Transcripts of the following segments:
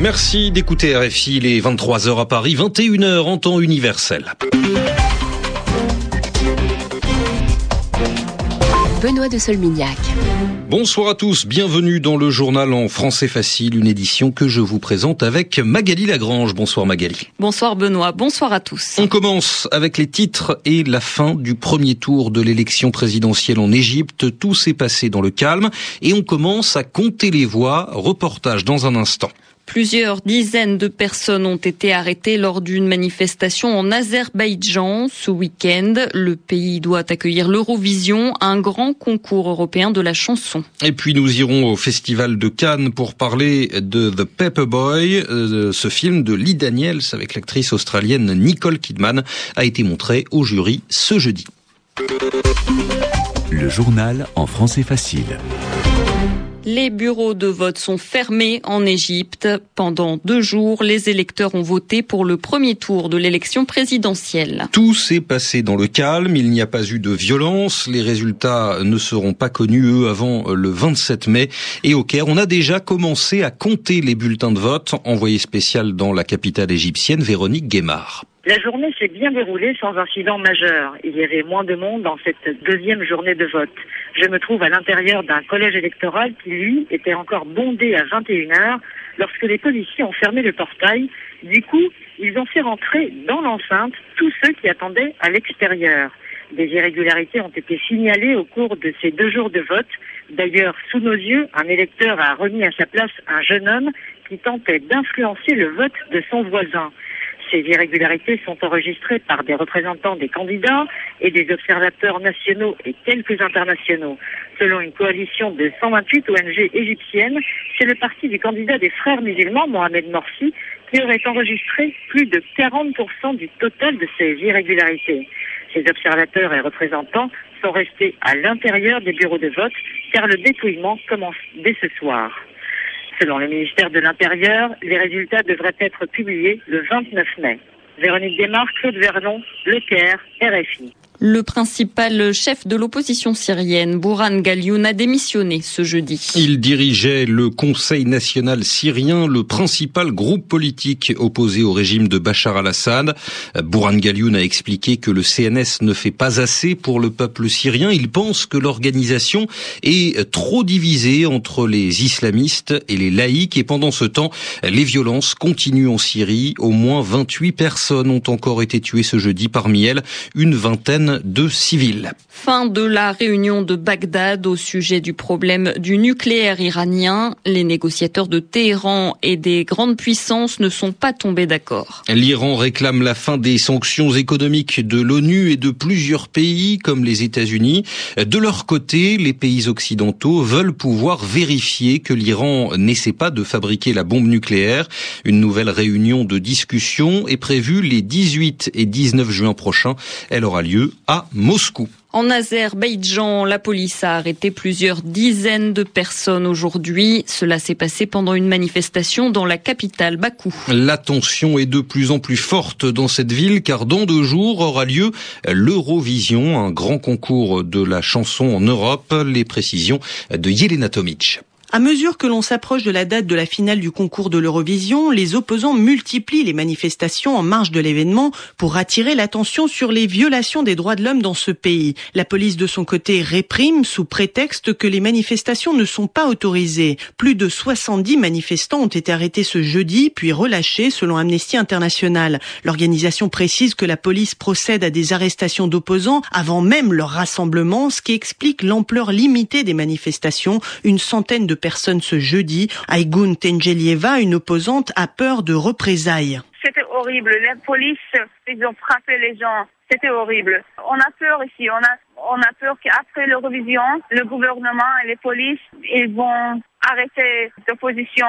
Merci d'écouter RFI, les 23h à Paris, 21h en temps universel. Benoît de Solmignac. Bonsoir à tous, bienvenue dans le journal en français facile, une édition que je vous présente avec Magali Lagrange. Bonsoir Magali. Bonsoir Benoît, bonsoir à tous. On commence avec les titres et la fin du premier tour de l'élection présidentielle en Égypte. Tout s'est passé dans le calme et on commence à compter les voix. Reportage dans un instant. Plusieurs dizaines de personnes ont été arrêtées lors d'une manifestation en Azerbaïdjan ce week-end. Le pays doit accueillir l'Eurovision, un grand concours européen de la chanson. Et puis nous irons au Festival de Cannes pour parler de The Paperboy. Euh, ce film de Lee Daniels avec l'actrice australienne Nicole Kidman a été montré au jury ce jeudi. Le journal en français facile. Les bureaux de vote sont fermés en Égypte. Pendant deux jours, les électeurs ont voté pour le premier tour de l'élection présidentielle. Tout s'est passé dans le calme, il n'y a pas eu de violence, les résultats ne seront pas connus, eux, avant le 27 mai. Et au Caire, on a déjà commencé à compter les bulletins de vote. Envoyé spécial dans la capitale égyptienne, Véronique Guémard. La journée s'est bien déroulée sans incident majeur. Il y avait moins de monde dans cette deuxième journée de vote. Je me trouve à l'intérieur d'un collège électoral qui, lui, était encore bondé à 21h lorsque les policiers ont fermé le portail. Du coup, ils ont fait rentrer dans l'enceinte tous ceux qui attendaient à l'extérieur. Des irrégularités ont été signalées au cours de ces deux jours de vote. D'ailleurs, sous nos yeux, un électeur a remis à sa place un jeune homme qui tentait d'influencer le vote de son voisin. Ces irrégularités sont enregistrées par des représentants des candidats et des observateurs nationaux et quelques internationaux. Selon une coalition de 128 ONG égyptiennes, c'est le parti du candidat des frères musulmans, Mohamed Morsi, qui aurait enregistré plus de 40% du total de ces irrégularités. Ces observateurs et représentants sont restés à l'intérieur des bureaux de vote car le dépouillement commence dès ce soir. Selon le ministère de l'Intérieur, les résultats devraient être publiés le 29 mai. Véronique Desmarques, Claude Vernon, Le Caire, RFI. Le principal chef de l'opposition syrienne, Bouran Galioun, a démissionné ce jeudi. Il dirigeait le Conseil national syrien, le principal groupe politique opposé au régime de Bachar al-Assad. Bouran Galioun a expliqué que le CNS ne fait pas assez pour le peuple syrien. Il pense que l'organisation est trop divisée entre les islamistes et les laïcs et pendant ce temps, les violences continuent en Syrie. Au moins 28 personnes ont encore été tuées ce jeudi, parmi elles une vingtaine de civils. Fin de la réunion de Bagdad au sujet du problème du nucléaire iranien. Les négociateurs de Téhéran et des grandes puissances ne sont pas tombés d'accord. L'Iran réclame la fin des sanctions économiques de l'ONU et de plusieurs pays comme les États-Unis. De leur côté, les pays occidentaux veulent pouvoir vérifier que l'Iran n'essaie pas de fabriquer la bombe nucléaire. Une nouvelle réunion de discussion est prévue les 18 et 19 juin prochains. Elle aura lieu à Moscou. En Azerbaïdjan, la police a arrêté plusieurs dizaines de personnes aujourd'hui. Cela s'est passé pendant une manifestation dans la capitale Bakou. La tension est de plus en plus forte dans cette ville car dans deux jours aura lieu l'Eurovision, un grand concours de la chanson en Europe. Les précisions de Yelena Tomic. À mesure que l'on s'approche de la date de la finale du concours de l'Eurovision, les opposants multiplient les manifestations en marge de l'événement pour attirer l'attention sur les violations des droits de l'homme dans ce pays. La police de son côté réprime sous prétexte que les manifestations ne sont pas autorisées. Plus de 70 manifestants ont été arrêtés ce jeudi puis relâchés selon Amnesty International. L'organisation précise que la police procède à des arrestations d'opposants avant même leur rassemblement, ce qui explique l'ampleur limitée des manifestations. Une centaine de personnes ce jeudi. Aïgoun Tenjelieva, une opposante, a peur de représailles. C'était horrible. La police, ils ont frappé les gens. C'était horrible. On a peur ici. On a, on a peur qu'après l'Eurovision, le gouvernement et les polices, ils vont arrêter l'opposition,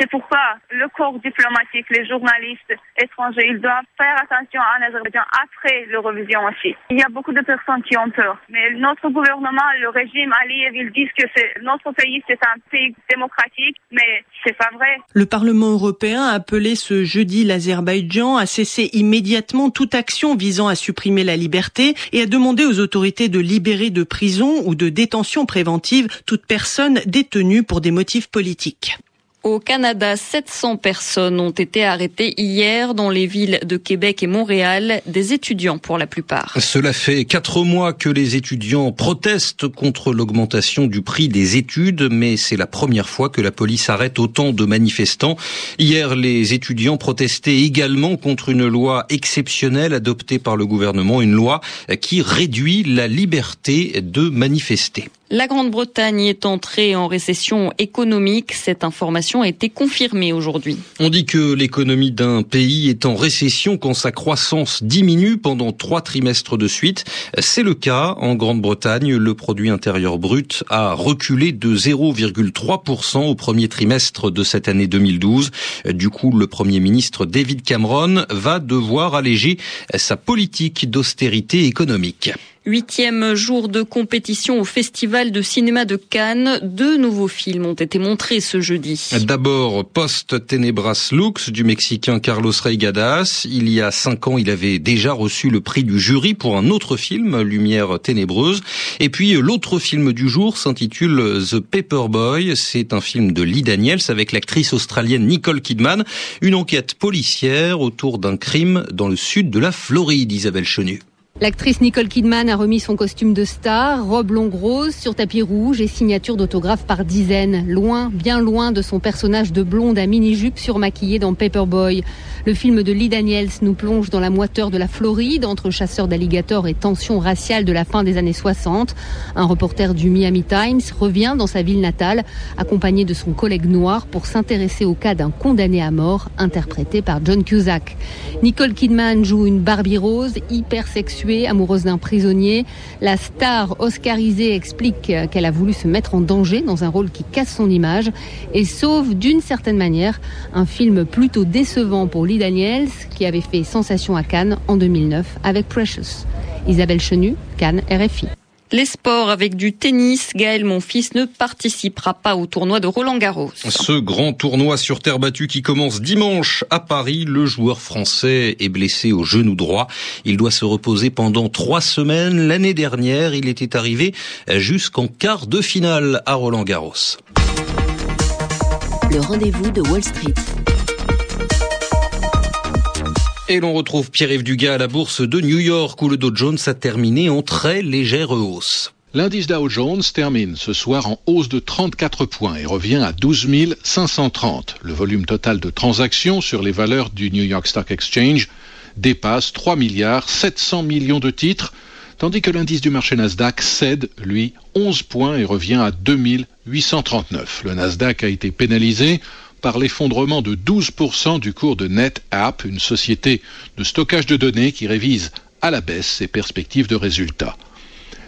c'est pourquoi le corps diplomatique, les journalistes étrangers, ils doivent faire attention à l'Azerbaïdjan après l'Eurovision aussi. Il y a beaucoup de personnes qui ont peur. Mais notre gouvernement, le régime Aliyev, ils disent que notre pays, c'est un pays démocratique, mais c'est pas vrai. Le Parlement européen a appelé ce jeudi l'Azerbaïdjan à cesser immédiatement toute action visant à supprimer la liberté et a demandé aux autorités de libérer de prison ou de détention préventive toute personne détenue pour des motifs politiques. Au Canada, 700 personnes ont été arrêtées hier dans les villes de Québec et Montréal, des étudiants pour la plupart. Cela fait quatre mois que les étudiants protestent contre l'augmentation du prix des études, mais c'est la première fois que la police arrête autant de manifestants. Hier, les étudiants protestaient également contre une loi exceptionnelle adoptée par le gouvernement, une loi qui réduit la liberté de manifester. La Grande-Bretagne est entrée en récession économique. Cette information a été confirmée aujourd'hui. On dit que l'économie d'un pays est en récession quand sa croissance diminue pendant trois trimestres de suite. C'est le cas en Grande-Bretagne. Le produit intérieur brut a reculé de 0,3% au premier trimestre de cette année 2012. Du coup, le Premier ministre David Cameron va devoir alléger sa politique d'austérité économique. Huitième jour de compétition au Festival de cinéma de Cannes. Deux nouveaux films ont été montrés ce jeudi. D'abord, Post Tenebras Lux du Mexicain Carlos Reigadas. Il y a cinq ans, il avait déjà reçu le prix du jury pour un autre film, Lumière ténébreuse. Et puis, l'autre film du jour s'intitule The Paperboy. C'est un film de Lee Daniels avec l'actrice australienne Nicole Kidman. Une enquête policière autour d'un crime dans le sud de la Floride, Isabelle Chenu. L'actrice Nicole Kidman a remis son costume de star, robe longue rose sur tapis rouge et signature d'autographe par dizaines, loin, bien loin de son personnage de blonde à mini-jupe surmaquillée dans Paperboy. Le film de Lee Daniels nous plonge dans la moiteur de la Floride, entre chasseurs d'alligators et tensions raciales de la fin des années 60. Un reporter du Miami Times revient dans sa ville natale, accompagné de son collègue noir, pour s'intéresser au cas d'un condamné à mort, interprété par John Cusack. Nicole Kidman joue une Barbie rose, hyper sexuelle amoureuse d'un prisonnier. La star oscarisée explique qu'elle a voulu se mettre en danger dans un rôle qui casse son image et sauve d'une certaine manière un film plutôt décevant pour Lee Daniels qui avait fait sensation à Cannes en 2009 avec Precious. Isabelle Chenu, Cannes, RFI. Les sports avec du tennis, Gaël Monfils ne participera pas au tournoi de Roland Garros. Ce grand tournoi sur terre battue qui commence dimanche à Paris, le joueur français est blessé au genou droit. Il doit se reposer pendant trois semaines. L'année dernière, il était arrivé jusqu'en quart de finale à Roland Garros. Le rendez-vous de Wall Street. Et l'on retrouve Pierre-Yves Dugas à la bourse de New York où le Dow Jones a terminé en très légère hausse. L'indice Dow Jones termine ce soir en hausse de 34 points et revient à 12 530. Le volume total de transactions sur les valeurs du New York Stock Exchange dépasse 3 milliards 700 millions de titres, tandis que l'indice du marché Nasdaq cède, lui, 11 points et revient à 2839. Le Nasdaq a été pénalisé par l'effondrement de 12% du cours de NetApp, une société de stockage de données qui révise à la baisse ses perspectives de résultats.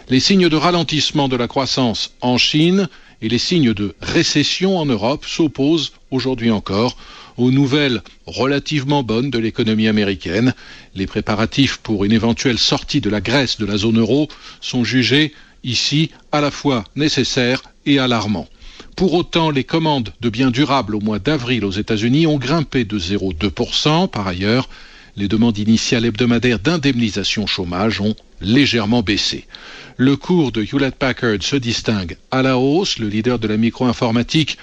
Les signes de ralentissement de la croissance en Chine et les signes de récession en Europe s'opposent aujourd'hui encore aux nouvelles relativement bonnes de l'économie américaine. Les préparatifs pour une éventuelle sortie de la Grèce de la zone euro sont jugés ici à la fois nécessaires et alarmants. Pour autant, les commandes de biens durables au mois d'avril aux États-Unis ont grimpé de 0,2%. Par ailleurs, les demandes initiales hebdomadaires d'indemnisation chômage ont légèrement baissé. Le cours de Hewlett Packard se distingue à la hausse. Le leader de la micro-informatique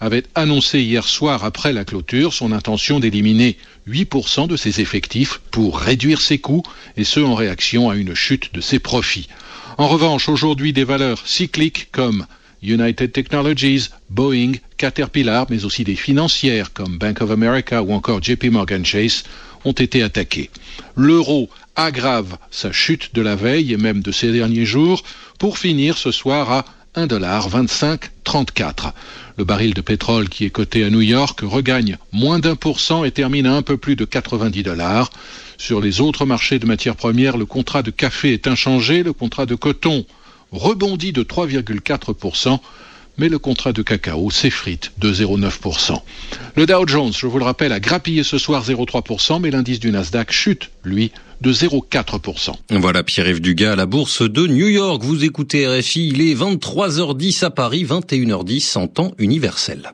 avait annoncé hier soir après la clôture son intention d'éliminer 8% de ses effectifs pour réduire ses coûts et ce en réaction à une chute de ses profits. En revanche, aujourd'hui, des valeurs cycliques comme United Technologies, Boeing, Caterpillar, mais aussi des financières comme Bank of America ou encore JP Morgan Chase ont été attaquées. L'euro aggrave sa chute de la veille et même de ces derniers jours pour finir ce soir à 1,2534. Le baril de pétrole qui est coté à New York regagne moins d'un pour cent et termine à un peu plus de 90 dollars. Sur les autres marchés de matières premières, le contrat de café est inchangé, le contrat de coton rebondit de 3,4%, mais le contrat de cacao s'effrite de 0,9%. Le Dow Jones, je vous le rappelle, a grappillé ce soir 0,3%, mais l'indice du Nasdaq chute, lui, de 0,4%. Voilà Pierre-Yves Dugas à la bourse de New York. Vous écoutez RFI, il est 23h10 à Paris, 21h10 en temps universel.